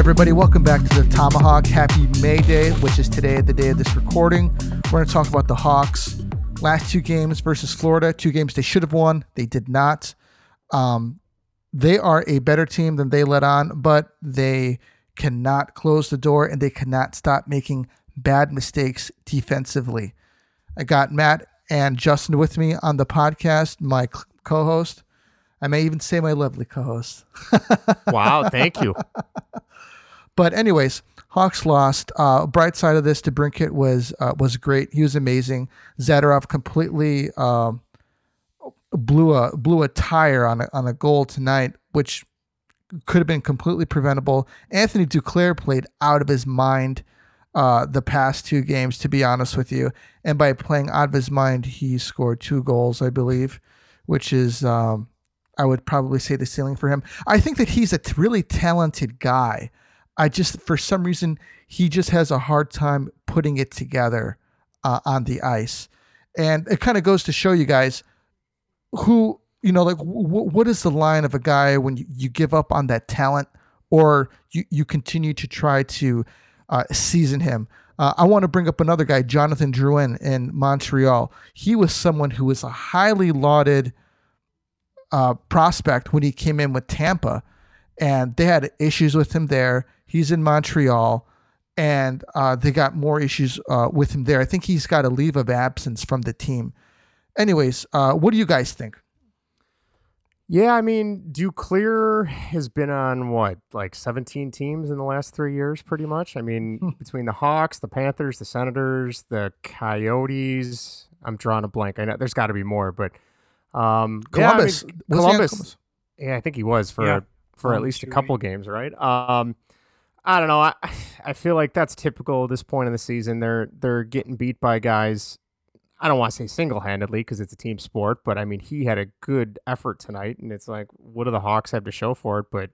everybody. Welcome back to the Tomahawk. Happy May Day, which is today, the day of this recording. We're going to talk about the Hawks. Last two games versus Florida, two games they should have won. They did not. Um, they are a better team than they let on, but they cannot close the door and they cannot stop making bad mistakes defensively. I got Matt and Justin with me on the podcast, my co host. I may even say my lovely co host. wow, thank you. But anyways, Hawks lost. Uh, bright side of this, DeBrincat was uh, was great. He was amazing. Zadorov completely um, blew a blew a tire on a, on a goal tonight, which could have been completely preventable. Anthony Duclair played out of his mind uh, the past two games, to be honest with you. And by playing out of his mind, he scored two goals, I believe, which is um, I would probably say the ceiling for him. I think that he's a t- really talented guy. I just, for some reason, he just has a hard time putting it together uh, on the ice. And it kind of goes to show you guys who, you know, like w- what is the line of a guy when you, you give up on that talent or you, you continue to try to uh, season him. Uh, I want to bring up another guy, Jonathan Drouin in Montreal. He was someone who was a highly lauded uh, prospect when he came in with Tampa, and they had issues with him there. He's in Montreal, and uh, they got more issues uh, with him there. I think he's got a leave of absence from the team. Anyways, uh, what do you guys think? Yeah, I mean, Duclair has been on what, like 17 teams in the last three years, pretty much. I mean, hmm. between the Hawks, the Panthers, the Senators, the Coyotes. I'm drawing a blank. I know there's got to be more, but um, Columbus. Yeah, I mean, Columbus, Columbus. Yeah, I think he was for yeah. For at least a couple games, right? Um, I don't know. I I feel like that's typical at this point in the season. They're they're getting beat by guys. I don't want to say single handedly because it's a team sport, but I mean he had a good effort tonight, and it's like, what do the Hawks have to show for it? But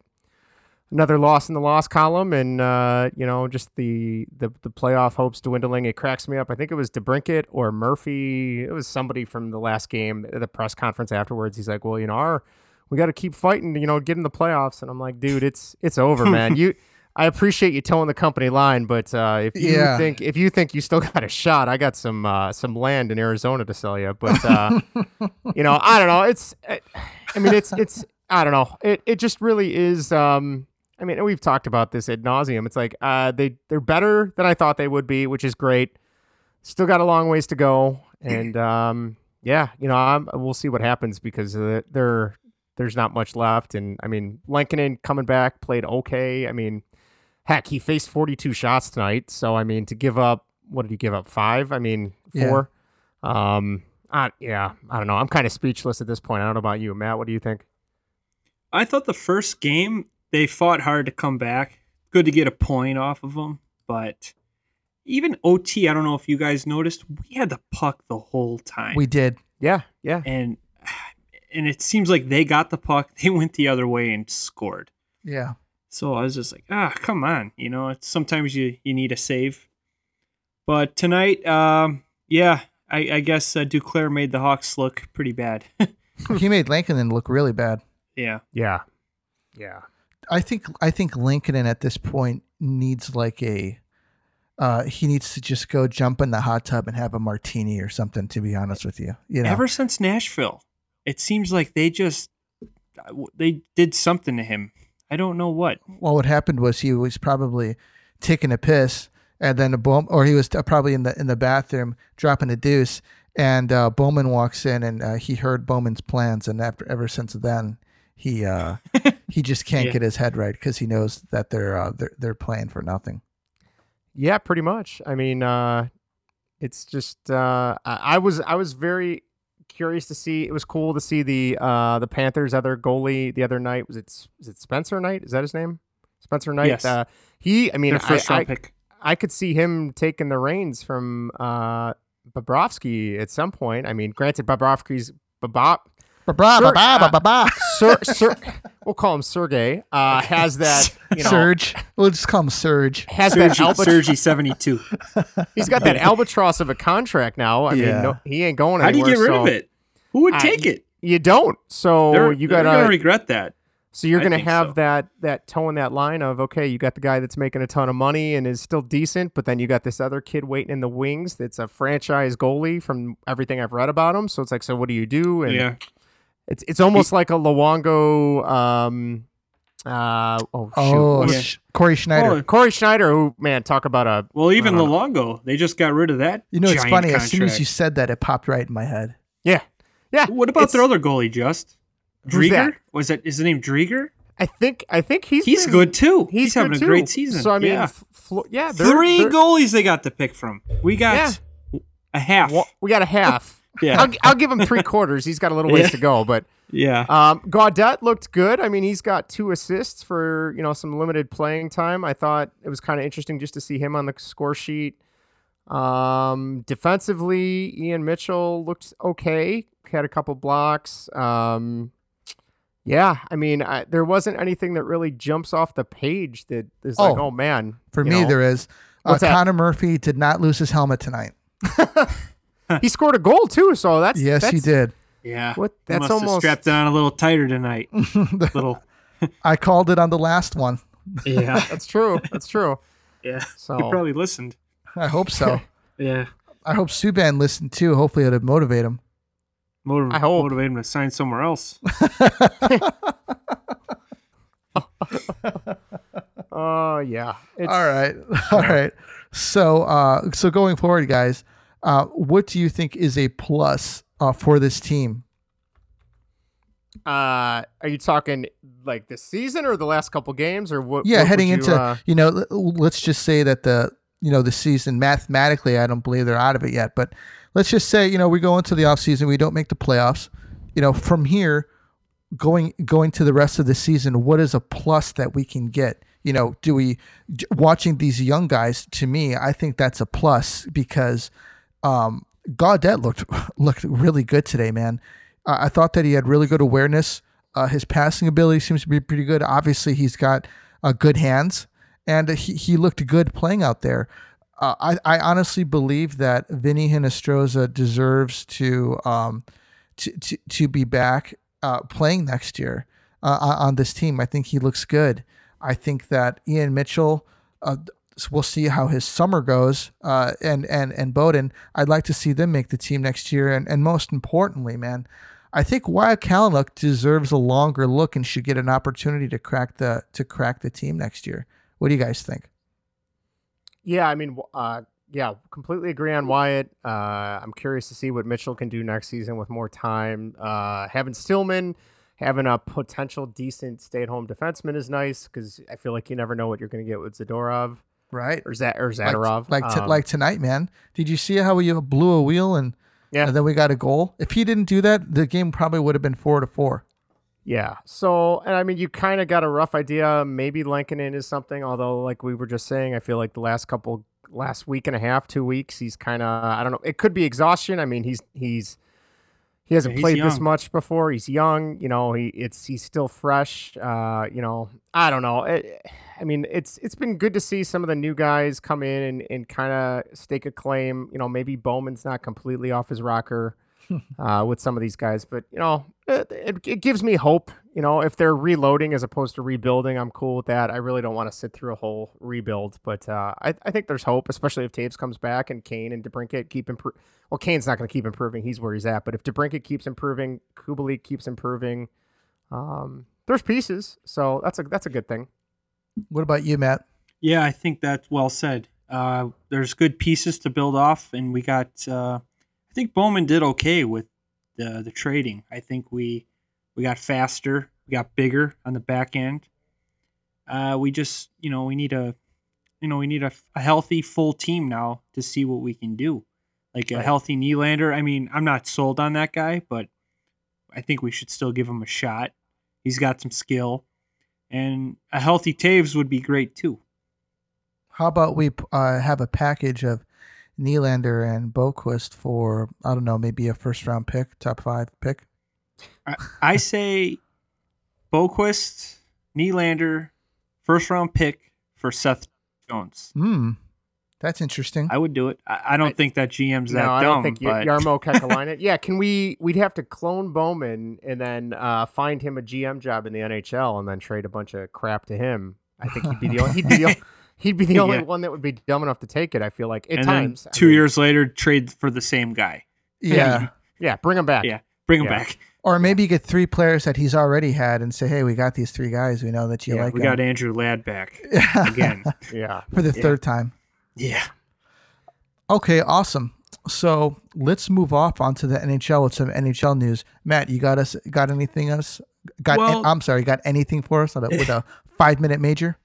another loss in the loss column, and uh, you know just the, the the playoff hopes dwindling. It cracks me up. I think it was DeBrincat or Murphy. It was somebody from the last game, the press conference afterwards. He's like, well, you know, our we got to keep fighting, you know, get in the playoffs. And I'm like, dude, it's it's over, man. You I appreciate you towing the company line, but uh, if you yeah. think if you think you still got a shot, I got some uh, some land in Arizona to sell you. But uh, you know, I don't know. It's I mean, it's it's I don't know. It it just really is. Um, I mean, we've talked about this ad nauseum. It's like uh, they they're better than I thought they would be, which is great. Still got a long ways to go, and um, yeah, you know, I'm, we'll see what happens because they're there's not much left. And I mean, Lankinen coming back played okay. I mean, heck, he faced 42 shots tonight. So, I mean, to give up, what did he give up? Five? I mean, four? Yeah. Um, I, yeah, I don't know. I'm kind of speechless at this point. I don't know about you, Matt. What do you think? I thought the first game they fought hard to come back. Good to get a point off of them, but even OT, I don't know if you guys noticed, we had the puck the whole time. We did. Yeah, yeah. And and it seems like they got the puck, they went the other way and scored. Yeah. So I was just like, ah, come on, you know. It's, sometimes you you need a save, but tonight, um, yeah, I, I guess uh, Duclair made the Hawks look pretty bad. he made Lankinen look really bad. Yeah. Yeah. Yeah. I think I think Lankinen at this point needs like a uh, he needs to just go jump in the hot tub and have a martini or something. To be honest with you, you know, ever since Nashville, it seems like they just they did something to him. I don't know what. Well, what happened was he was probably taking a piss, and then a Bohm, or he was probably in the in the bathroom dropping a deuce, and uh, Bowman walks in, and uh, he heard Bowman's plans, and after ever since then, he uh, he just can't yeah. get his head right because he knows that they're uh, they're they're playing for nothing. Yeah, pretty much. I mean, uh, it's just uh, I, I was I was very curious to see. It was cool to see the uh, the Panthers' other goalie the other night. Was it is it Spencer Knight? Is that his name? Spencer Knight. Yes. Uh, he. I mean, Their first I, round I, pick. I could see him taking the reins from uh, Bobrovsky at some point. I mean, granted, Bobrovsky's Bob. Sir, Sir, we'll call him Sergey. Uh, has that you know, Surge? We'll just call him Surge. Has Sergi, that albatros- Sergi seventy two. He's got that albatross of a contract now. I Yeah. mean, no, he ain't going Anywhere, How do you get rid so of it? Who would I- take it? You don't. So They're, you they're got gonna regret that. So you're going to have so. that that toe in that line of okay, you got the guy that's making a ton of money and is still decent, but then you got this other kid waiting in the wings that's a franchise goalie from everything I've read about him. So it's like, so what do you do? And yeah. It's it's almost like a Luongo. Um, uh, oh shoot, Oh, what's- Yeah. Cory Schneider. Oh, Cory Schneider. Who man, talk about a Well, even Uh, Luongo, they just got rid of that. you know, it's giant funny. As soon as you said that, it popped right in my head. yeah, yeah. What about their other goalie, Just? Who's? Driedger? Was it his name Driedger? I think I think he's He's been- good too. He's, He's, having good a great season. So I mean, yeah. f- Flo- yeah, they're, 3 they're- goalies they got to pick from. We got a half. Well, we got a half. Yeah. I'll, I'll give him three quarters. He's got a little ways Yeah. to go, but yeah. um, Gaudette looked good. I mean, he's got two assists for you know some limited playing time. I thought it was kind of interesting just to see him on the score sheet. Um, defensively, Ian Mitchell looked okay. Had a couple blocks. Um, yeah, I mean, I, there wasn't anything that really jumps off the page that is like, Oh, oh man. For me, know. there is. Uh, Connor Murphy did not lose his helmet tonight. he scored a goal too. So that's yes, that's, he did. yeah. What? That's must have almost strapped on a little tighter tonight. little. I called it on the last one. Yeah. That's true. That's true. Yeah. So He probably listened. I hope so. Yeah. I hope Subban listened too. Hopefully, it'll motivate him. Motiv- I hope. Motivate him to sign somewhere else. Oh yeah. It's, All right, all right. So, uh, so going forward, guys, uh, what do you think is a plus uh, for this team? Uh, are you talking like this season or the last couple games or what? Yeah, what heading you, into uh, you know, let's just say that the you know the season mathematically, I don't believe they're out of it yet, but let's just say you know we go into the off season, we don't make the playoffs. You know, from here, going going to the rest of the season, what is a plus that we can get? You know, do we watching these young guys? To me, I think that's a plus because um, Gaudette looked looked really good today, man. I thought that he had really good awareness. Uh, his passing ability seems to be pretty good. Obviously, he's got uh, good hands, and he, he looked good playing out there. Uh, I, I honestly believe that Vinnie Hinostroza deserves to um, to, to to be back uh, playing next year uh, on on this team. I think he looks good. I think that Ian Mitchell. We'll see how his summer goes. Uh, and and and Beaudin. I'd like to see them make the team next year. And and most importantly, man, I think Wyatt Kalynuk deserves a longer look and should get an opportunity to crack the to crack the team next year. What do you guys think? Yeah, I mean, uh, yeah, completely agree on Wyatt. Uh, I'm curious to see what Mitchell can do next season with more time. Uh, having Stillman, having a potential decent stay-at-home defenseman is nice because I feel like you never know what you're going to get with Zadorov Right. or Z- or Like, like, t- Um, like tonight, man. Did you see how he blew a wheel and, Yeah. and then we got a goal? If he didn't do that, the game probably would have been four to four. Yeah. So, and I mean, you kind of got a rough idea. Maybe Lankinen is something, although, like we were just saying, I feel like the last couple, last week and a half, two weeks, he's kind of, I don't know. It could be exhaustion. I mean, he's, he's, he hasn't played this much before. He's young, you know. He it's he's still fresh. Uh, you know, I don't know. It, I mean, it's it's been good to see some of the new guys come in and, and kind of stake a claim. You know, maybe Bowman's not completely off his rocker uh, with some of these guys, but you know, it, it, it gives me hope. You know, if they're reloading as opposed to rebuilding, I'm cool with that. I really don't want to sit through a whole rebuild, but uh, I, I think there's hope, especially if Toews comes back and Kane and DeBrincat keep improving. Well, Kane's not going to keep improving; he's where he's at. But if DeBrincat keeps improving, Kubalik keeps improving, um, there's pieces, so that's a that's a good thing. What about you, Matt? Yeah, I think that's well said. Uh, there's good pieces to build off, and we got. Uh, I think Bowman did okay with the the trading. I think we we got faster, we got bigger on the back end. Uh, we just, you know, we need a, you know, we need a, a healthy full team now to see what we can do. Like a healthy Nylander. I mean, I'm not sold on that guy, but I think we should still give him a shot. He's got some skill, and a healthy Toews would be great too. How about we uh, have a package of Nylander and Boqvist for I don't know, maybe a first round pick, top five pick. I, I say Boqvist, Nylander, first round pick for Seth Jones. Hmm. That's interesting. I would do it. I, I don't I- think that GM's that no, dumb. I don't think but Jarmo Kekalainen. yeah, can we? We'd have to clone Bowman and then uh, find him a GM job in the NHL and then trade a bunch of crap to him. I think he'd be the only. He'd be the, o- he'd be the only Yeah. one that would be dumb enough to take it. I feel like at and times. then I two mean, years later, trade for the same guy. yeah. Yeah, bring him back. Yeah. Bring him Yeah. back. Or maybe you get three players that he's already had and say, "Hey, we got these three guys. We know that you Yeah, like we them." got Andrew Ladd back again. yeah. for the Yeah. third time. yeah. Okay, awesome. So let's move off onto the NHL with some NHL news. Matt, you got us? Got anything else? Got? Well- I'm sorry. Got anything for us on a, with a five minute major?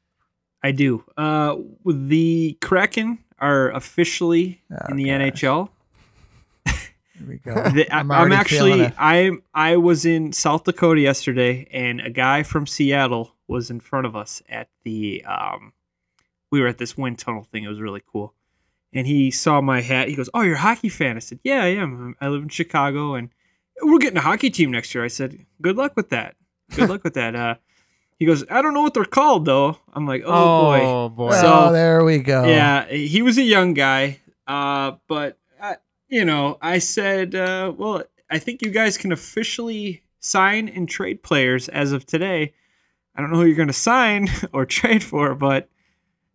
I do. Uh, the Kraken are officially Oh, in the gosh. NHL. Here we go. The- I'm I'm, actually. I I was in South Dakota yesterday, and a guy from Seattle was in front of us at the um, we were at this wind tunnel thing. It was really cool, and he saw my hat. He goes, "Oh, you're a hockey fan?" I said, "Yeah, I am. I live in Chicago, and we're getting a hockey team next year." I said, "Good luck with that. Good luck with that." Uh, he goes, "I don't know what they're called though." I'm like, "Oh, boy." Oh boy. So- oh, there we go. Yeah, he was a young guy, uh, but uh, you know, I said, uh, well, I think you guys can officially sign and trade players as of today. I don't know who you're going to sign or trade for, but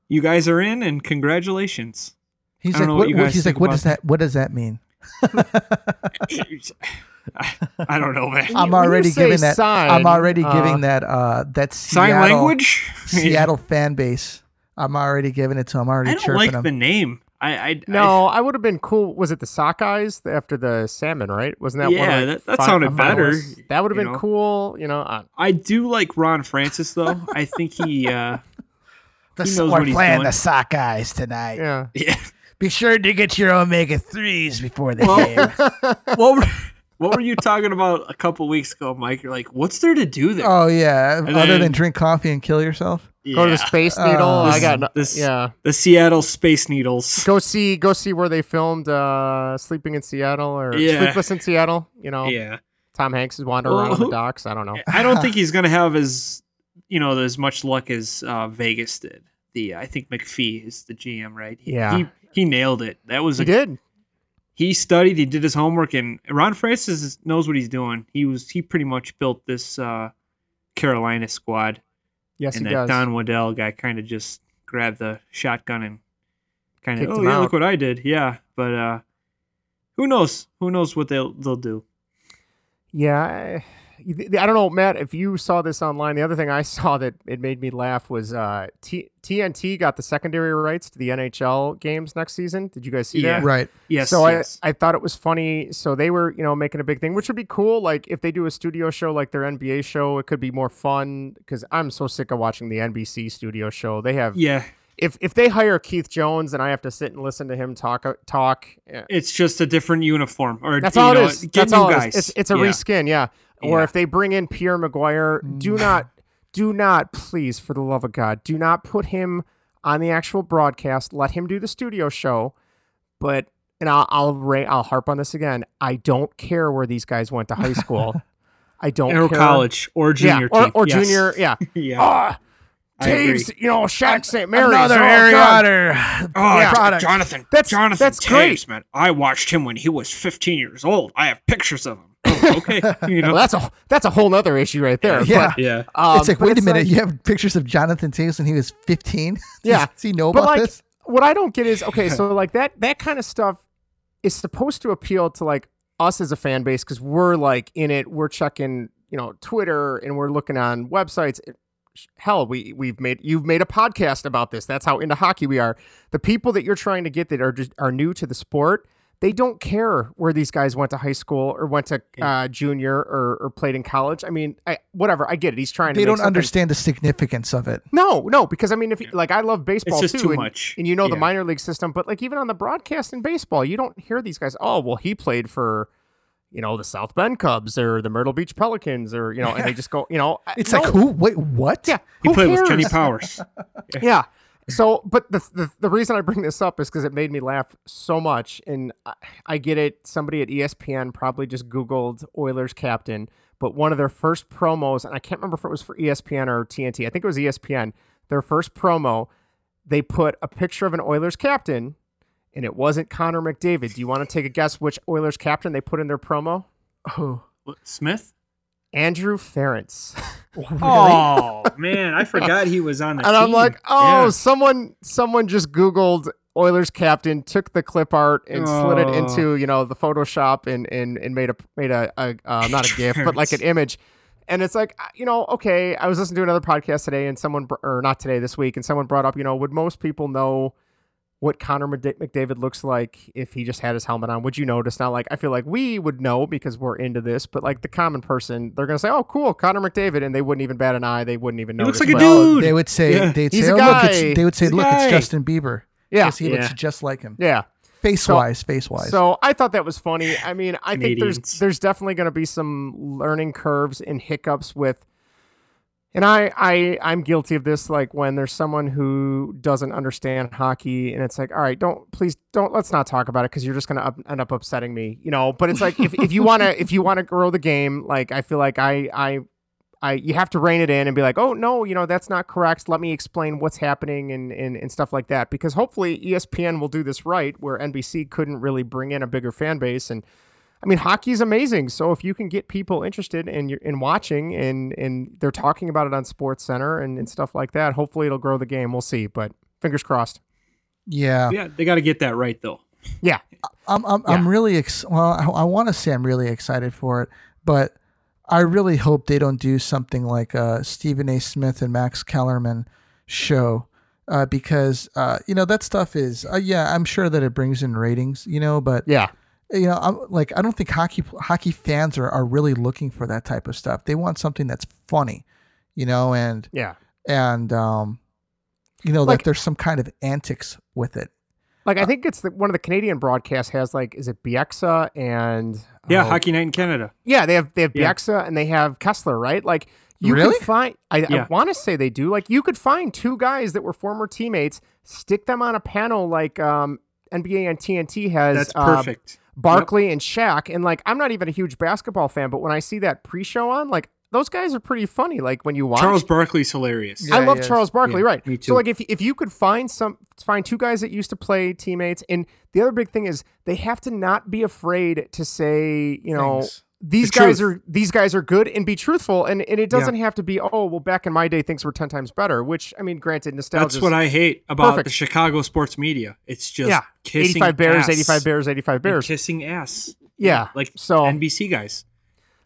you guys are in, and congratulations. He's like, what, what you what- guys he's like, what does that? What does that mean? I, I don't know, man. I'm you- when you already giving that. sign, I'm already uh, giving that. Uh, that Sign language? Seattle fan base. I'm already giving it to him. I'm already I don't chirping like him. the name. I, I No, I would have been cool. Was it the Sockeyes after the salmon? Right? Wasn't that one? Yeah, of, that- that fi- sounded finalists? better, That would have been know? cool. You know, uh, I do like Ron Francis though. I think he. Uh, The, He knows we're what he's playing doing. the Sockeyes tonight. yeah. yeah. Be sure to get your omega threes before the Well- game. what were, what were you talking about a couple weeks ago, Mike? You're like, what's there to do there? Oh yeah. And Other than drink coffee and kill yourself. Go to the Yeah. Space Uh, Needle. I got no- this- yeah. the Seattle Space Needles. Go see go see where they filmed uh, Sleeping in Seattle or Yeah. Sleepless in Seattle. You know, Yeah, Tom Hanks is wandering Well, around on the docks. I don't know. I don't think he's gonna have as you know as much luck as uh, Vegas did. The I think McPhee is the GM, right? He, Yeah. he he nailed it. That was He a, did. He studied, he did his homework, and Ron Francis knows what he's doing. He was he pretty much built this uh, Carolina squad. Yes, and that does. Don Waddell guy kind of just grabbed the shotgun and kind of, oh yeah, out. look what I did. Yeah, but uh, who knows? Who knows what they'll they'll do? Yeah, I, I don't know, Matt. If you saw this online, the other thing I saw that it made me laugh was uh, T- TNT got the secondary rights to the NHL games next season. Did you guys see Yeah. that? Right. Yes. so yes. I, I thought it was funny. So they were, you know, making a big thing, which would be cool. Like if they do a studio show like their NBA show, it could be more fun. Because I'm so sick of watching the NBC studio show. They have yeah, if if they hire Keith Jones and I have to sit and listen to him talk talk, eh, it's just a different uniform, or that's all know, it is. Get That's new all guys. is. It's it's a Yeah. reskin, yeah. Or Yeah. if they bring in Pierre McGuire, do not, do not, please, for the love of God, do not put him on the actual broadcast. Let him do the studio show. But and I'll I'll I'll harp on this again. I don't care where these guys went to high school. I don't or care. college or junior yeah, or, or Yes. junior, yeah. yeah. Ah, agree. Toews, you know, Shaq St. Mary's. Another oh, Harry Potter Oh, Yeah. Jon- Jonathan. That's- Jonathan that's Toews, great. man. I watched him when he was 15 years old. I have pictures of him. Okay, you know. Well, that's a that's a whole other issue right there. Yeah. But, yeah. um, it's like, but wait a minute. like- you have pictures of Jonathan Toews when he was 15? Yeah. Does he know but about like this? what I don't get is okay, so like that that kind of stuff is supposed to appeal to like us as a fan base because we're like in it, we're checking, you know, Twitter and we're looking on websites. Hell, we we've made you've made a podcast about this. That's how into hockey we are. The people that you're trying to get that are just are new to the sport, they don't care where these guys went to high school or went to uh, junior or, or played in college. I mean, I, whatever. I get it. He's trying to. They make don't something- understand the significance of it. no, no, because I mean, if like I love baseball just too, too and, much. and you know the minor league system, but like even on the broadcast in baseball, you don't hear these guys. Oh, well, he played for, you know, the South Bend Cubs or the Myrtle Beach Pelicans or you know, and they just go, you know, It's no. like, who? Wait, what? Yeah, He who played with Kenny? Powers. Yeah. So, but the, the the reason I bring this up is because it made me laugh so much, and I, I get it. Somebody at ESPN probably just Googled Oilers captain, but one of their first promos, and I can't remember if it was for ESPN or TNT. I think it was ESPN. Their first promo, they put a picture of an Oilers captain, and it wasn't Connor McDavid. Do you want to take a guess which Oilers captain they put in their promo? Oh, Smith? Andrew Ference. Oh man, I forgot he was on the and team. I'm like, oh, Yeah. someone someone just Googled Oilers captain, took the clip art and slid it Oh. into you know the Photoshop and and, and made a made a, a uh, not a GIF but like an image. And it's like you know, okay. I was listening to another podcast today, and someone br- or not today, this week, and someone brought up, you know, would most people know what Connor McDavid looks like if he just had his helmet on? Would you notice? Not like I feel like we would know because we're into this, but like the common person, they're gonna say, "Oh, cool, Connor McDavid," and they wouldn't even bat an eye. They wouldn't even He notice. looks like a dude. they would say Yeah. they'd He's say, a oh, look, it's, they would say, He's look, it's. Justin Bieber. Yeah, Because he looks just like him. yeah. Face So- wise, face wise. So I thought that was funny. I mean, I think there's there's definitely going to be some learning curves and hiccups with. And I, I, I'm guilty of this. Like when there's someone who doesn't understand hockey, and it's like, all right, don't please don't let's not talk about it because you're just gonna up, end up upsetting me, you know. But it's like if, if you wanna if you wanna grow the game, like I feel like I I I you have to rein it in and be like, oh no, you know that's not correct. Let me explain what's happening and, and and stuff like that. Because hopefully ESPN will do this right, where NBC couldn't really bring in a bigger fan base. And I mean, hockey is amazing. So if you can get people interested in in watching and and they're talking about it on Sports Center and, and stuff like that, hopefully it'll grow the game. We'll see, but fingers crossed. yeah. yeah, they got to get that right though. Yeah, I'm I'm, I'm really ex- well. I, I want to say I'm really excited for it, but I really hope they don't do something like uh, Stephen A. Smith and Max Kellerman show, uh, because uh, you know that stuff is uh, yeah. I'm sure that it brings in ratings, you know, but yeah, you know, I'm like I don't think hockey hockey fans are, are really looking for that type of stuff. They want something that's funny, you know, and yeah. and um, you know Like- that there's some kind of antics with it. Like I think it's the, one of the Canadian broadcasts has like is it Bieksa and Yeah, oh, Hockey Night in Canada. Yeah, they have they have Yeah. Bieksa and they have Kesler, right? Like you Really? could find I, I want to say they do. Like you could find two guys that were former teammates, stick them on a panel like um NBA and TNT has That's uh, perfect. Barkley and Shaq. And like I'm not even a huge basketball fan, but when I see that pre-show on, like those guys are pretty funny. Like when you watch Charles Barkley's hilarious. Yeah, I love. Charles Barkley, Yeah, right? me So like if if you could find some find two guys that used to play teammates, and the other big thing is they have to not be afraid to say, you know, Things. These The guys truth. are these guys are good and be truthful, and and it doesn't have to be oh well back in my day things were ten times better. Which I mean, granted, nostalgia. That's what I hate about Perfect. the Chicago sports media. It's just yeah, kissing eighty five bears, ass. eighty five bears, eighty five And bears. kissing ass. Yeah, like so NBC guys.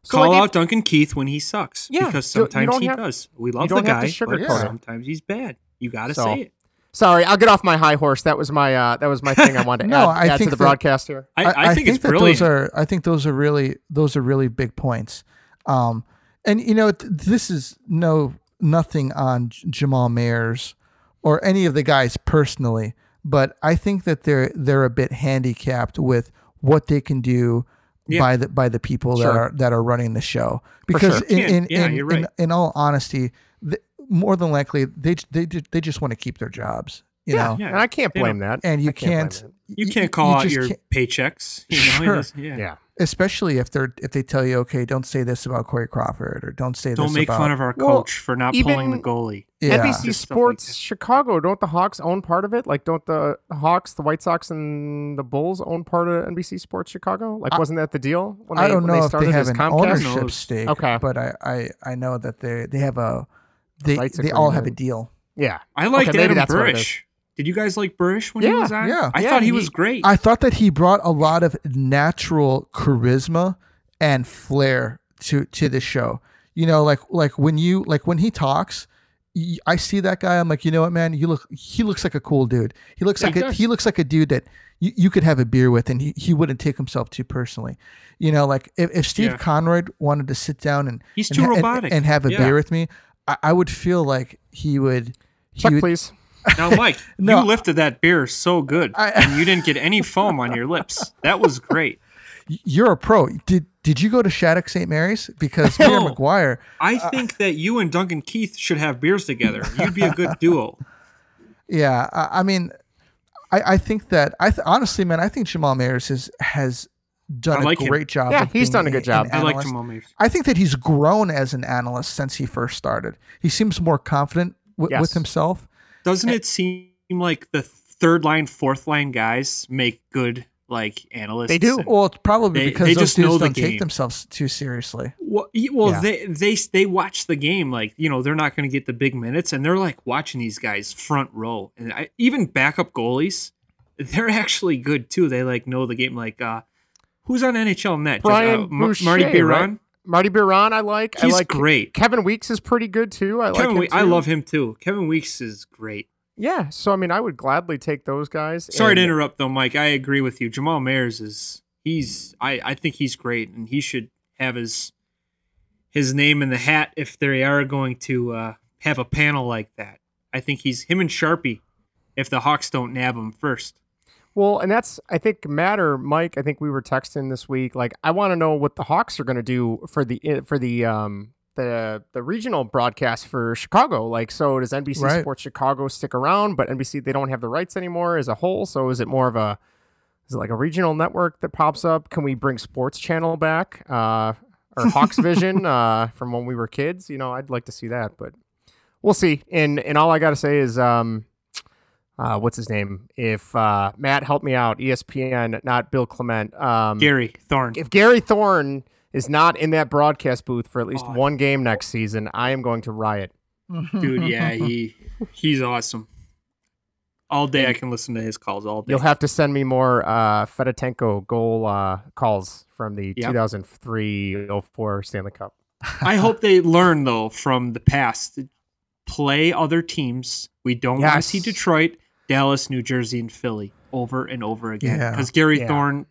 so Call like if- out Duncan Keith when he sucks. Yeah, because sometimes he have- does. We love the guy, but sometimes he's bad. You got to So, say it. Sorry, I'll get off my high horse. That was my uh, that was my thing I wanted to No, add, I add to the that- broadcast here. I, I, think, it's that brilliant. those are I think those are really those are really big points. Um, and you know th- this is no nothing on J- Jamal Mayers or any of the guys personally, but I think that they're they're a bit handicapped with what they can do Yeah. by the by the people that are that are running the show. Because sure. in, Yeah, in, yeah, in, you're in, right. in all honesty, th- more than likely they they they just want to keep their jobs. You yeah, know, Yeah. and I can't blame that. and you I can't can't, you can't y- call out your can't- paychecks. You know? Sure. It is- yeah. Yeah. especially if they're if they tell you okay don't say this about Corey Crawford or don't say Don't this make about fun of our Well, coach for not even- pulling the goalie. yeah NBC Just stuff like Sports. Chicago, don't the Hawks own part of it? Like, don't the Hawks, the White Sox, and the Bulls own part of NBC Sports Chicago? Like, I- wasn't that the deal? When I they, don't when know if started they have as an Comcast? ownership stake Okay. but I, I I know that they they have a they Rights they all have a deal Yeah, I liked Okay, maybe Adam that's Burish. Did you guys like Burish when he was on? yeah. I Yeah, thought he, he- was great. I thought that he brought a lot of natural charisma and flair to to the show you know like like when you like when he talks I see that guy. I'm like, you know what, man? You look. He looks like a cool dude. He looks Yeah, like he a, he looks like a dude that you, you could have a beer with, and he, he wouldn't take himself too personally. You know, like if, if Steve Yeah. Konroyd wanted to sit down and He's and too ha- and- robotic. and, have a Yeah. beer with me, I, I would feel like he would. He check would please. Now, Mike, No. you lifted that beer so good, I- and you didn't get any foam on your lips. That was great. You're a pro. Did did you go to Shattuck St. Mary's? Because Peter No. McGuire. I Uh, think that you and Duncan Keith should have beers together. You'd be a good duo. Yeah, I, I mean, I, I think that I th- honestly, man, I think Jamal Mayers has has done like a him. great job. Yeah, of he's being done a good an job. I like analyst. Jamal Mayers. I think that he's grown as an analyst since he first started. He seems more confident w- Yes. with himself. Doesn't it seem seem like the third line, fourth line guys make good like analysts. They do. Well, it's probably They- because they those just know dudes the don't take themselves too seriously. Well, well, Yeah. they they they watch the game like you know they're not going to get the big minutes, and they're like watching these guys front row, and I, even backup goalies, they're actually good too. They like know the game. Like, uh, who's on NHL net? Just, Brian uh, Ma- Boucher, Marty right? Biron. Marty Biron, I like. I like great. Kevin Weeks is pretty good too. I like Kevin, him We- I love him too. Kevin Weeks is great. Yeah, so I mean, I would gladly take those guys. Sorry to interrupt though, Mike. I agree with you. Jamal Mayers is he's I I think he's great, and he should have his his name in the hat if they are going to uh, have a panel like that. I think he's him and Sharpie. If the Hawks don't nab him first, Well, and that's I think matter, Mike. I think we were texting this week. Like, I want to know what the Hawks are going to do for the eh, for the um the the regional broadcast for Chicago. Like, so does NBC Right. Sports Chicago stick around? But NBC they don't have the rights anymore as a whole. So is it more of a is it like a regional network that pops up? Can we bring Sports Channel back? Uh, or Hawks Vision uh, from when we were kids? You know, I'd like to see that, but we'll see. And and all I got to say is um uh, what's his name? If uh, Matt help me out, ESPN, not Bill Clement. Um, Gary Thorne. if Gary Thorne is not in that broadcast booth for at least Oh. one game next season, I am going to riot. Dude, yeah, he he's awesome. All day I can listen to his calls all day. You'll have to send me more uh, Fedotenko goal uh, calls from the Yep. 2003-04 Stanley Cup. I hope they learn though from the past. Play other teams. We don't want to see Detroit, Dallas, New Jersey, and Philly over and over again. Yeah. Because Gary Yeah. Thorne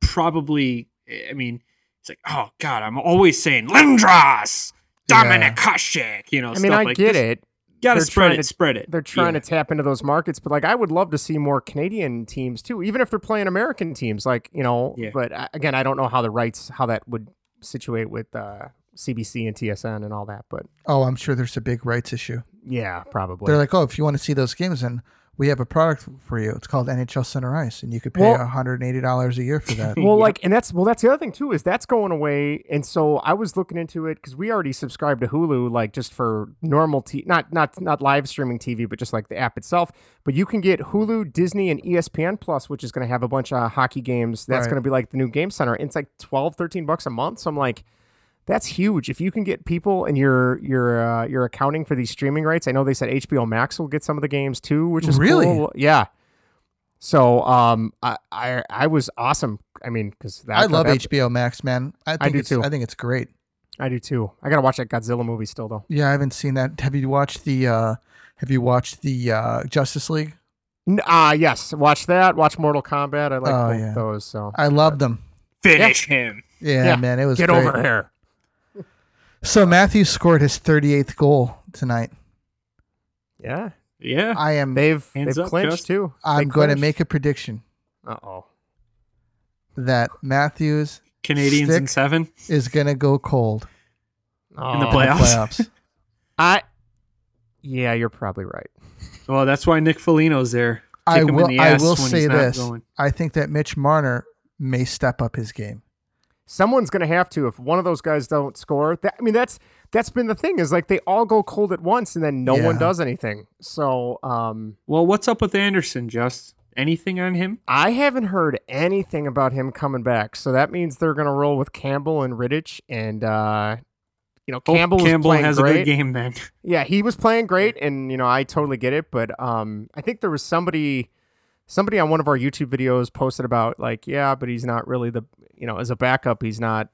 probably, I mean, it's like, oh God, I'm always saying Lindros, Dominik Hasek, you know. I mean, stuff I like get this. it. Gotta They're spread it, to- spread it. They're trying Yeah. to tap into those markets, but like I would love to see more Canadian teams too, even if they're playing American teams. Like you know, Yeah. but uh, again, I don't know how the rights how that would situate with uh, CBC and TSN and all that. But Oh, I'm sure there's a big rights issue. yeah, probably. They're like, oh, if you want to see those games, then we have a product for you. It's called NHL Center Ice, and you could pay Well- $180 a year for that. well, Yeah. like, and that's well, that's the other thing too is that's going away, and so I was looking into it because we already subscribe to Hulu, like just for normal t, not not not live streaming TV, but just like the app itself. But you can get Hulu, Disney, and ESPN Plus, which is going to have a bunch of hockey games. That's Right. going to be like the new Game Center. And it's like 12, 13 bucks a month. So I'm like. That's huge. If you can get people and you're you're uh, you're accounting for these streaming rights, I know they said HBO Max will get some of the games too, which is Really? cool. Yeah. So um, I I, I was awesome. I mean, because I love that, HBO Max, man. I think do it's, too. I think it's great. I do too. I gotta watch that Godzilla movie still though. Yeah, I haven't seen that. Have you watched the uh have you watched the uh Justice League? Ah, uh, yes. Watch that. Watch Mortal Kombat. I like Oh, both yeah. those. So I love them. Finish him. Yeah, Yeah. man, it was get great. over here. So Matthew scored his 38th goal tonight. Yeah, Yeah. I am they've they've up, clinched Justin. too. I'm going to make a prediction Uh oh. that Matthews Canadiens in seven. is going to go cold In the in the Playoffs. playoffs. I. Yeah, you're probably right. Well, that's why Nick Foligno's there. I Kick him will the I will say this. going. I think that Mitch Marner may step up his game. Someone's going to have to if one of those guys don't score. That, I mean, that's that's been the thing is like they all go cold at once and then no one does anything. So um, Well, what's up with Anderson, Just? Anything on him? I haven't heard anything about him coming back. So that means they're going to roll with Campbell and Rittich and. uh you know, Campbell, was Campbell has great. a good game then. Yeah, he was playing great, and you know I totally get it. But um, I think there was somebody, somebody on one of our YouTube videos posted about like, yeah, but he's not really the, you know, as a backup, he's not,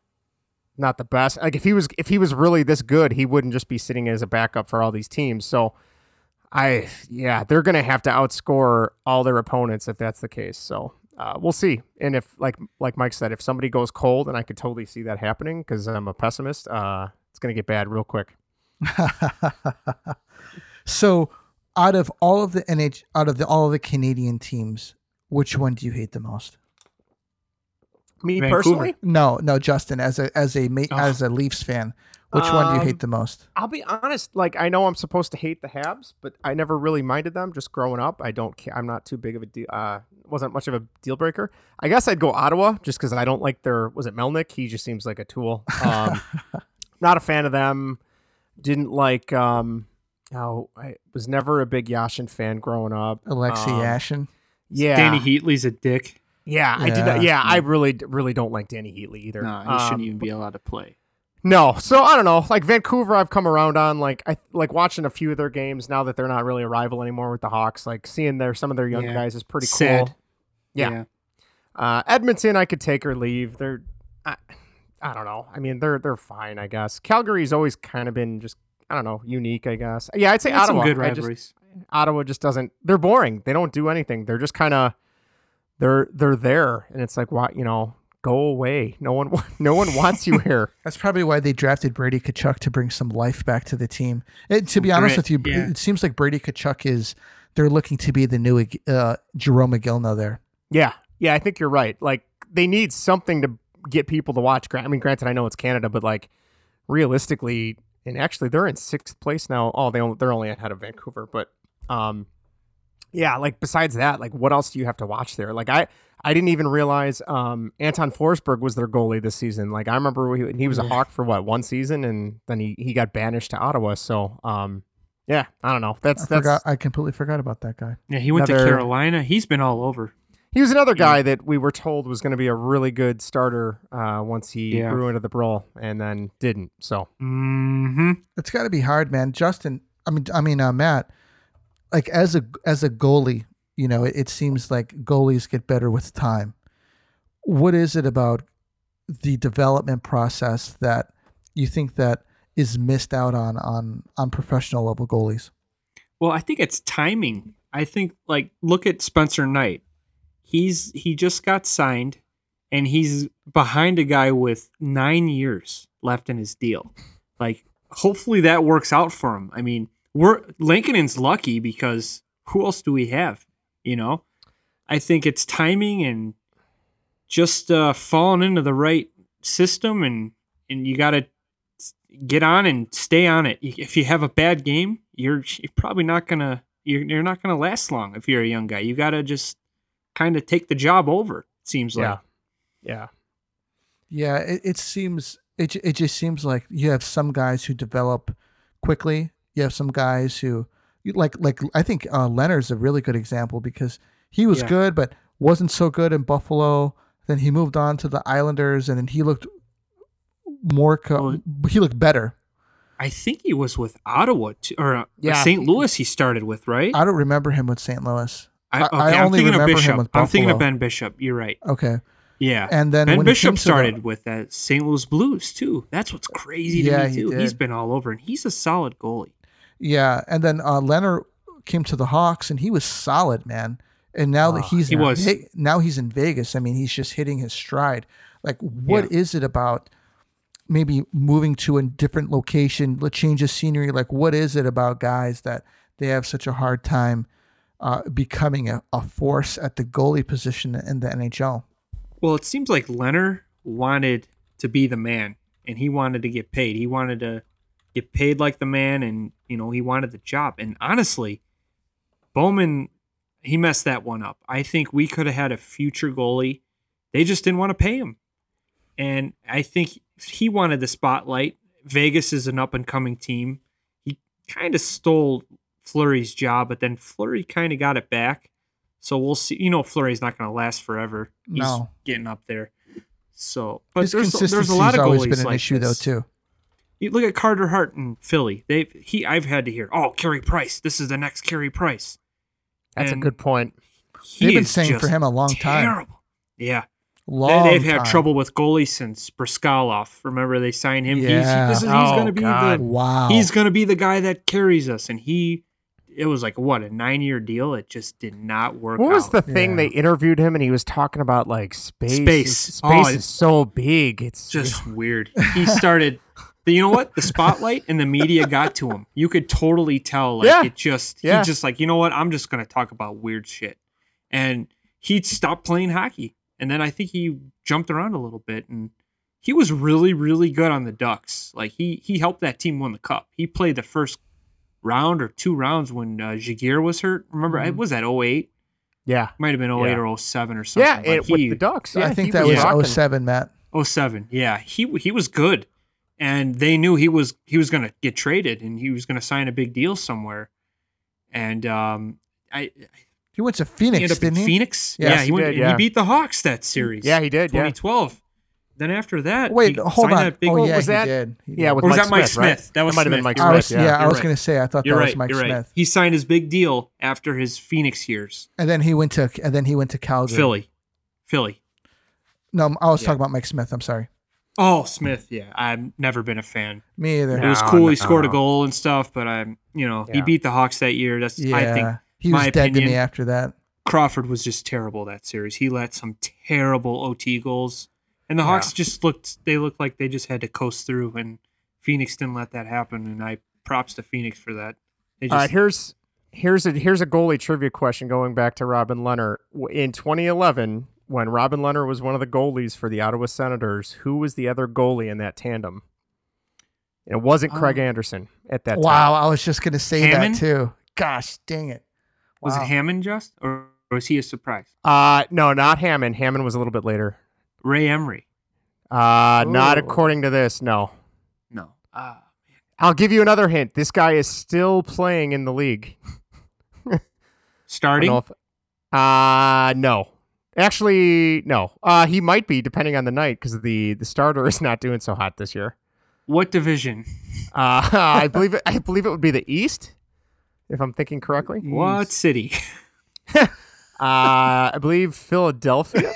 not the best. Like if he was, if he was really this good, he wouldn't just be sitting as a backup for all these teams. So, I, yeah, they're gonna have to outscore all their opponents if that's the case. So. Uh, we'll see, and if like like Mike said, if somebody goes cold, and I could totally see that happening because I'm a pessimist, uh, it's gonna get bad real quick. so, out of all of the NH, out of the all of the Canadian teams, which one do you hate the most? Me Vancouver. personally, No, no, Justin, as a as a ma- Oh. as a Leafs fan, which one do you Um, hate the most? I'll be honest. Like I know I'm supposed to hate the Habs, but I never really minded them. Just growing up, I don't. Ca- I'm not too big of a deal. Uh, wasn't much of a deal breaker. I guess I'd go Ottawa just because I don't like their. Was it Melnyk? He just seems like a tool. Um, not a fan of them. Didn't like. Um, Oh, I was never a big Yashin fan growing up. Alexei Um, Yashin. Yeah, Danny Heatley's a dick. Yeah, I did. Yeah. Not, yeah, I really, really don't like Danny Heatley either. No, he Um, shouldn't even be allowed to play. No, so I don't know. Like Vancouver, I've come around on. Like I like watching a few of their games now that they're not really a rival anymore with the Hawks. Like seeing their some of their young Yeah. guys is pretty Sad. cool. Yeah. Uh, Edmonton, I could take or leave. They're, I, I don't know. I mean, they're they're fine, I guess. Calgary's always kind of been just, I don't know, unique, I guess. Yeah, I'd say They had some Ottawa. good I just- rivalries. Ottawa just doesn't. They're boring. They don't do anything. They're just kind of, they're they're there, and it's like, why you know, go away. No one, no one wants you here. That's probably why they drafted Brady Tkachuk to bring some life back to the team. It, to be honest with you, yeah. it seems like Brady Tkachuk is they're looking to be the new uh, Jarome Iginla there. Yeah, yeah, I think you're right. Like they need something to get people to watch. I mean, granted, I know it's Canada, but like realistically, and actually, they're in sixth place now. Oh, they they're only ahead of Vancouver, but um, yeah. Like besides that, like what else do you have to watch there? Like I. I didn't even realize um, Anton Forsberg was their goalie this season. Like I remember he, he was a Hawk for what one season, and then he, he got banished to Ottawa. So um, yeah, I don't know. That's I that's forgot. I completely forgot about that guy. Yeah, he went to Carolina. He's been all over. He was another guy that we were told was going to be a really good starter uh, once he Yeah. grew into the role, and then didn't. So Mm-hmm. It's got to be hard, man. Justin, I mean, I mean, uh, Matt, like as a as a goalie, you know, it, it seems like goalies get better with time. What is it about the development process that you think that is missed out on on on professional level goalies? Well, I think it's timing. I think like look at Spencer Knight. He's he just got signed and he's behind a guy with 9 years left in his deal. Like hopefully that works out for him. I mean, we're Lincoln's lucky because who else do we have, you know? I think it's timing and just uh falling into the right system and and you got to get on and stay on it. If you have a bad game, you're you're probably not gonna you're you're not gonna last long if you're a young guy. You got to just kind of take the job over. It seems like. yeah, yeah, Yeah, it, it seems it it just seems like you have some guys who develop quickly. You have some guys who like like I think uh, Lehner's a really good example because he was Yeah. good but wasn't so good in Buffalo. Then he moved on to the Islanders and then he looked more co- he looked better. I think he was with Ottawa too, or uh, Yeah. St. Louis. He started with right. I don't remember him with St. Louis. I, I- okay, I am only thinking of remember him Bishop. with I'm thinking of Ben Bishop. You're right. Okay, Yeah. and then ben when Bishop to the- started with that St. Louis Blues too. That's what's crazy to Yeah, me he too. He has been all over, and he's a solid goalie. Yeah, and then uh, Lehner came to the Hawks and he was solid, man. And now that Oh, he's he in now he's in Vegas. I mean, he's just hitting his stride. Like, what is it about maybe moving to a different location, the change of scenery? Like, what is it about guys that they have such a hard time uh, becoming a, a force at the goalie position in the NHL? Well, it seems like Lehner wanted to be the man, and he wanted to get paid. He wanted to get paid like the man, and you know he wanted the job. And honestly, Bowman he messed that one up. I think we could have had a future goalie. They just didn't want to pay him, and I think he wanted the spotlight. Vegas is an up and coming team. He kind of stole Fleury's job, but then Fleury kind of got it back. So we'll see. You know, Fleury's not going to last forever. He's No. getting up there. So, but His there's, there's a lot of goalies been an like issue, this. though, too. You look at Carter Hart in Philly. They he I've had to hear, oh, Carey Price. This is the next Carey Price. that's And a good point. They've been saying for him a long time. Yeah. They, Long they've had time. trouble with goalies since Bryzgalov. Remember they signed him. Yeah. He's, this is, he's Oh, going to be God. the Wow. he's going to be the guy that carries us, and he. It was like what a nine-year deal. It just did not work. What was the thing Yeah. they interviewed him and he was talking about like space? Space. Space Oh, is so big. It's just weird. He started. You know what? The spotlight and the media got to him. You could totally tell. Like Yeah. it just. Yeah. He just like you know what? I'm just gonna talk about weird shit, and he stopped playing hockey. And then I think he jumped around a little bit, and he was really, really good on the Ducks. Like he he helped that team win the cup. He played the first round or two rounds when uh, Giguere was hurt. Remember, Mhm. it was that 08? yeah, Might have been 08 Yeah. or 07 or something. yeah. but It, with the Ducks, yeah, I think that was was 07, Matt. 07. Yeah, he he was good. And they knew he was he was going to get traded and he was going to sign a big deal somewhere. And um, I He went to Phoenix, ended up didn't in he? Phoenix. Yes, yeah, he, he went. did, yeah. He beat the Hawks that series. Yeah, he did. Yeah. 2012. Then after that, Wait, he hold signed on. That big, oh yeah, was he that- did. He Yeah, with Or was Mike that Mike Smith, right? Smith? That was might have been Mike You're I was, Smith. yeah, Yeah, I was right. gonna say I thought You're that right. was Mike you're right. Smith, He signed his big deal after his Phoenix years. and then he went to and then he went to Calgary. Philly, Philly. No, I was Yeah. talking about Mike Smith. I'm sorry. Oh, Smith. Yeah, I've never been a fan. Me either. It was No, cool. He no. scored a goal and stuff, but I'm, you know, he Yeah. beat the Hawks that year. That's Yeah, I think he was my dead to me opinion- after that. Crawford was just terrible that series. He let some terrible OT goals, and the Yeah. Hawks just looked. They looked like they just had to coast through, and Phoenix didn't let that happen. And I props to Phoenix for that. They just, All right, here's here's a here's a goalie trivia question going back to Robin Lehner W- in 2011 when Robin Lehner was one of the goalies for the Ottawa Senators. Who was the other goalie in that tandem? It wasn't Craig Oh. Anderson at that time. Wow, I was just gonna say Hammond? that too. Gosh, dang it! was it Hammond just, or was he a surprise? time. Uh, no, not Hammond. Hammond was a little bit later. Ray Emery? Uh, not according to this. No. No. Ah, I'll give you another hint. This guy is still playing in the league. Starting. know if- uh no. Actually, no. Uh he might be depending on the night because the the starter is not doing so hot this year. What division? Uh I believe it I believe it would be the East, if I'm thinking correctly. What city? Uh I believe Philadelphia.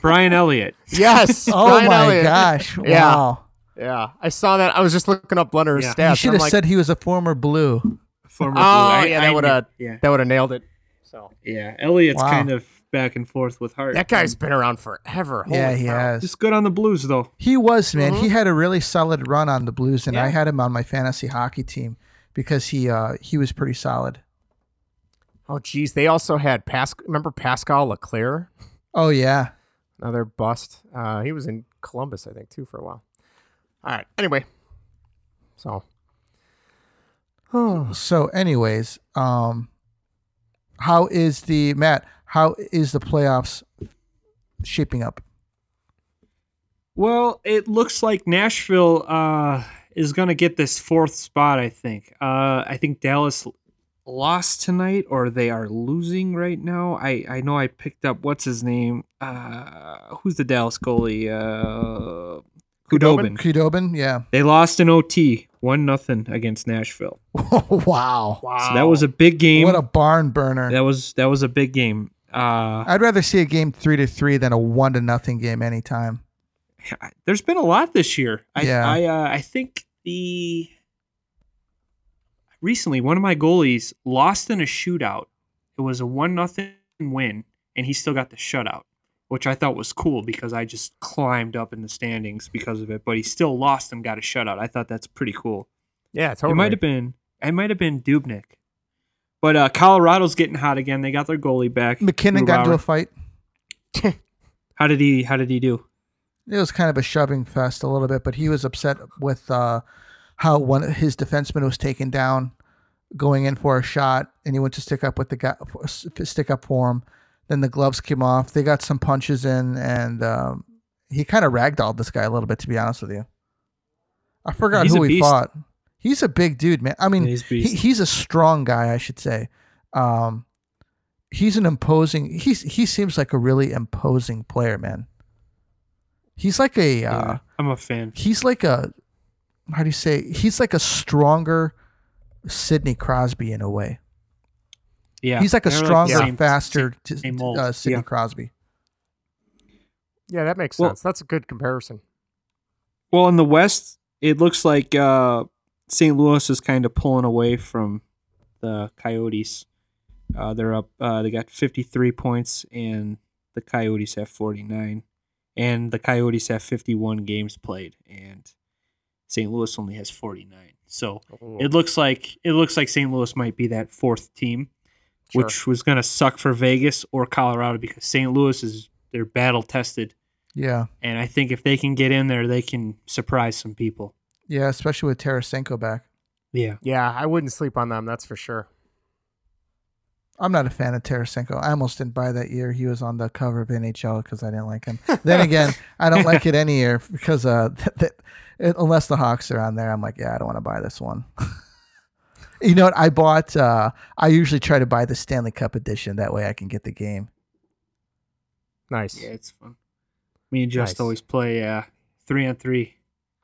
Brian Elliott. yes. Oh Brian my Elliott. gosh! Yeah. Wow. Yeah. I saw that. I was just looking up Lehner's Yeah. stats. You should have like, said he was a former Blue. Former Oh, Blue. I- yeah, that would've- Yeah, that would have nailed it. So yeah. Elliott's Wow. kind of back and forth with Hart. that guy's been around forever. yeah, he cow. has. just good on the Blues though. He was man. He had a really solid run on the Blues, and I had him on my fantasy hockey team because he uh he was pretty solid. Oh geez, they also had Pas. Remember Pascal Leclaire? Oh yeah. Another bust. Uh, he was in Columbus, I think, too, for a while. All right. Anyway, so So, anyways, um, how is the Matt? How is the playoffs shaping up? Well, it looks like Nashville uh, is going to get this fourth spot. I think. Uh, I think Dallas lost tonight, or they are losing right now. I I know I picked up what's his name. Uh, who's the Dallas goalie? Uh, Khudobin. Khudobin, yeah. They lost in OT, one nothing against Nashville. wow. wow. So that was a big game. What a barn burner. that was that was a big game. Uh, I'd rather see a game three to three than a one to nothing game anytime. there's been a lot this year. I Yeah. I, uh, I think the recently one of my goalies lost in a shootout. It was a one nothing win, and he still got the shutout, which I thought was cool because I just climbed up in the standings because of it. But he still lost and got a shutout. I thought that's pretty cool. yeah, totally. It might have been it might have been Dubnyk. But uh, Colorado's getting hot again. They got their goalie back. MacKinnon got into a fight. How did he how did he do? It was kind of a shoving fest a little bit, but he was upset with uh, how one of his defenseman was taken down, going in for a shot, and he went to stick up with the guy, stick up for him. Then the gloves came off. They got some punches in, and um, he kind of ragdolled this guy a little bit. To be honest with you, I forgot He's who he beast. fought. He's a big dude, man. I mean, Yeah, he's a he, he's a strong guy, I should say. Um, he's an imposing. He's he seems like a really imposing player, man. He's like a. Uh, Yeah, I'm a fan. he's like a how do you say he's like a stronger Sidney Crosby in a way. Yeah, he's like a they're the stronger, faster same- same uh, Sidney Yeah. Crosby. Yeah, that makes Well- sense. That's a good comparison. Well, in the West, it looks like uh, St. Louis is kind of pulling away from the Coyotes. Uh, they're up. Uh, they got 53 points, and the Coyotes have 49. And the Coyotes have 51 games played, and St. Louis only has 49. So it looks like it looks like St. Louis might be that fourth team, Sure. which was going to suck for Vegas or Colorado because St. Louis is they're battle tested, Yeah, and I think if they can get in there, they can surprise some people. Yeah, especially with Tarasenko back. Yeah. Yeah, I wouldn't sleep on them. That's for sure. I'm not a fan of Tarasenko. I almost didn't buy that year. He was on the cover of NHL because I didn't like him. then again, I don't like it any year because uh, th- th- it, unless the Hawks are on there, I'm like, yeah, I don't want to buy this one. you know what? I bought. Uh, I usually try to buy the Stanley Cup edition. That way, I can get the game. Nice. Yeah, it's fun. Me and Just Nice. always play uh, three on three.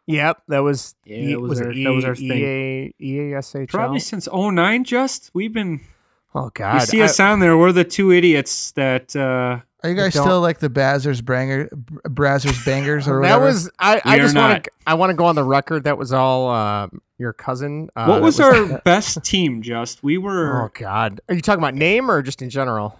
Yep, that was Yeah, E- that was our- it that was our E- thing. EA, EASHL? Probably since 09, Just we've been. Oh god. You God, see I- us on there. We're the two idiots that. Uh, Are you guys still like the Bazzers Branger, Brazzers Bangers or whatever? that was I. I just want not. to. I want to go on the record. That was all uh, your cousin. Uh, what that was, our best team? Just we were. Oh God, are you talking about name or just in general?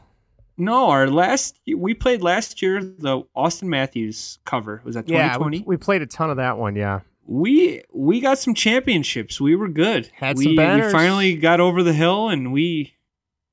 No, our last we played last year. The Auston Matthews cover was that Yeah, 2020. we, we played a ton of that one. Yeah, we we got some championships. We were good. Had we, some we banners. finally got over the hill, and we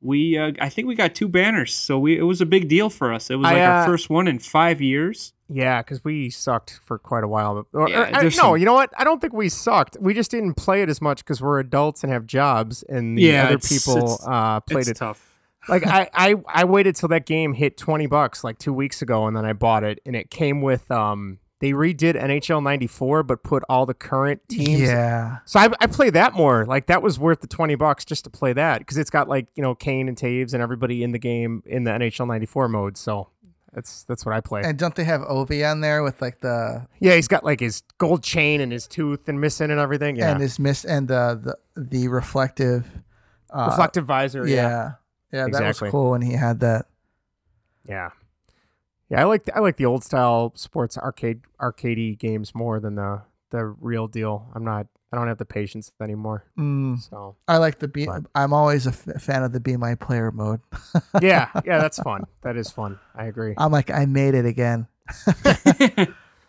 we uh, I think we got two banners. So we it was a big deal for us. It was I, like uh, our first one in five years. yeah, because we sucked for quite a while. Or, Yeah, or- I- no, some- you know what? I don't think we sucked. We just didn't play it as much because we're adults and have jobs, and the Yeah, other it's- people it's- uh, played it's it. tough. Like I, I I waited till that game hit 20 bucks like 2 weeks ago and then I bought it and it came with um they redid NHL 94 but put all the current teams Yeah. so I, I played that more like that was worth the 20 bucks just to play that because it's got like you know Kane and Toews and everybody in the game in the NHL 94 mode so that's that's what I play And don't they have Ovi on there with like the yeah he's got like his gold chain and his tooth and missing and everything yeah and his miss and the the, the reflective uh, reflective visor yeah. yeah yeah. that was cool when he had that. Yeah. Yeah, I like I like the old style sports arcade arcadey games more than the the real deal. I'm not I don't have the patience anymore. Mm, So I like the be. But- I'm always a f- fan of the be my player mode. yeah, yeah, that's fun. That is fun. I agree. I'm like I made it again. All right,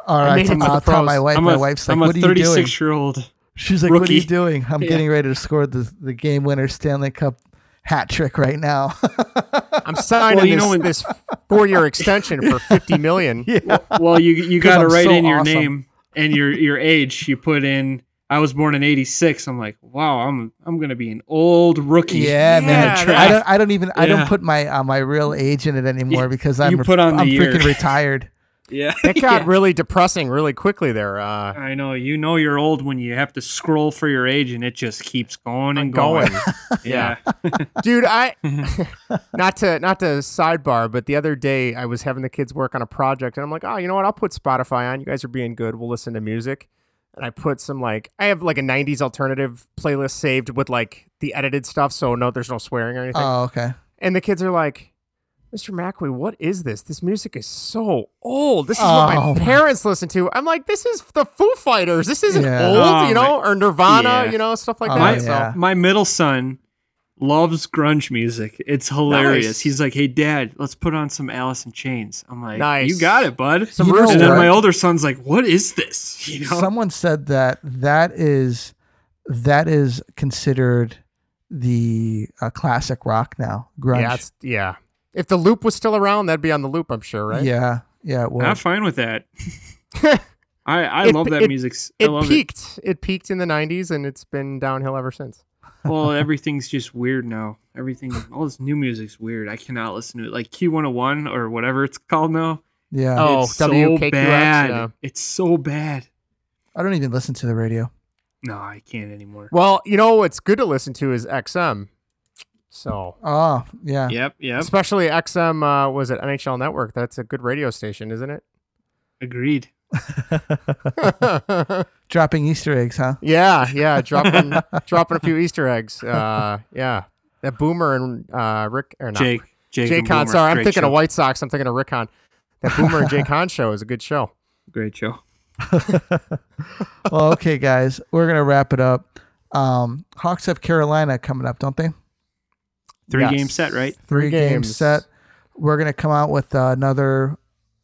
I right, made it to the I'll tell my pros. wife. I'm my a, wife's like, I'm "What are you doing?" 36 year old. She's like, "What are you doing?" I'm Yeah. getting ready to score the the game winner Stanley Cup hat trick right now. I'm signing Well, you this, know when- this four year extension for 50 million. yeah. Well, you you 'Cause got to write so in your awesome. name and your your age. You put in. I was born in '86. I'm like, wow, I'm I'm gonna be an old rookie. Yeah, man. I don't. I don't even. I don't put my uh, my real age in it anymore because I'm. you put on the I'm year. freaking retired. Yeah. It got Yeah. really depressing really quickly there. Uh, I know. You know you're old when you have to scroll for your age and it just keeps going and going. going. yeah. dude i not to not to sidebar but the other day i was having the kids work on a project and i'm like oh you know what i'll put spotify on you guys are being good we'll listen to music and i put some like i have like a 90s alternative playlist saved with like the edited stuff so no there's no swearing or anything Oh, okay. and the kids are like Mr. McAwee, what is this? This music is so old. This is what Oh, my my- parents listen to. I'm like, this is the Foo Fighters. This isn't Yeah. old, Oh, you know, or Nirvana, Yeah. you know, stuff like Oh, that. My, So my middle son loves grunge music. It's hilarious. Nice. He's like, "Hey, Dad, let's put on some Alice in Chains." I'm like, Nice. "You got it, bud." Some You know and then what? my older son's like, "What is this?" You know? Someone said that that is that is considered the uh, classic rock now. Grunge. Yeah, it's, yeah. If the loop was still around, that'd be on the loop, I'm sure, right? Yeah. Yeah. It I'm fine with that. I I It- love that it- music. I It love peaked. It. peaked in the 90s, and it's been downhill ever since. Well, everything's just weird now. Everything, all this new music's weird. I cannot listen to it. Like Q101 or whatever it's called now. Yeah. Oh, it's so bad. yeah. It's so bad. I don't even listen to the radio. No, I can't anymore. Well, you know what's good to listen to is XM. So, Oh, yeah. Yep, yep. especially XM uh, was it NHL Network. That's a good radio station, isn't it? Agreed. Dropping Easter eggs, huh? yeah, yeah. Dropping dropping a few Easter eggs. Uh, yeah. That Boomer and uh, Rick or not Jake, Jake, Jay and Con. Boomer. Sorry, I'm Great thinking show. of White Sox. I'm thinking of Rick Con. That Boomer and Jay Con show is a good show. Great show. well, okay, guys, we're gonna wrap it up. Um, Hawks have Carolina coming up, don't they? Three Yes. game set, right? Three, Three game games. set. We're gonna come out with uh, another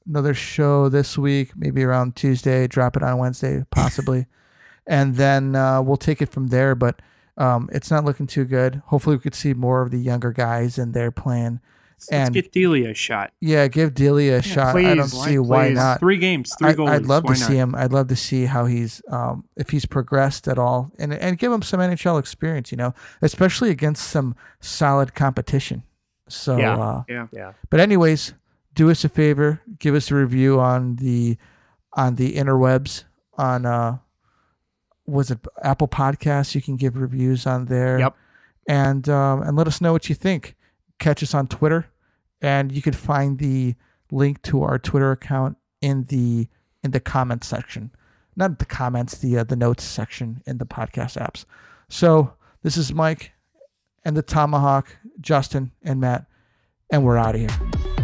another show this week, maybe around Tuesday. Drop it on Wednesday, possibly, and then uh, we'll take it from there. But um, it's not looking too good. Hopefully, we could see more of the younger guys and their plan. Let's, And- let's get Delia a shot. Yeah, give Delia a shot. I don't please, see why not. Three games, three I, goals. I'd love Why to not? see him. I'd love to see how he's um, if he's progressed at all, and and give him some NHL experience. You know, especially against some solid competition. So Yeah. Uh, Yeah. Yeah. but anyways, do us a favor, give us a review on the on the interwebs on uh was it Apple Podcasts? You can give reviews on there. Yep. And um, and let us know what you think. Catch us on Twitter, and you can find the link to our Twitter account in the in the comments section, not the comments, the uh, the notes section in the podcast apps. So this is Mike and the Tomahawk, Justin and Matt, and we're out of here.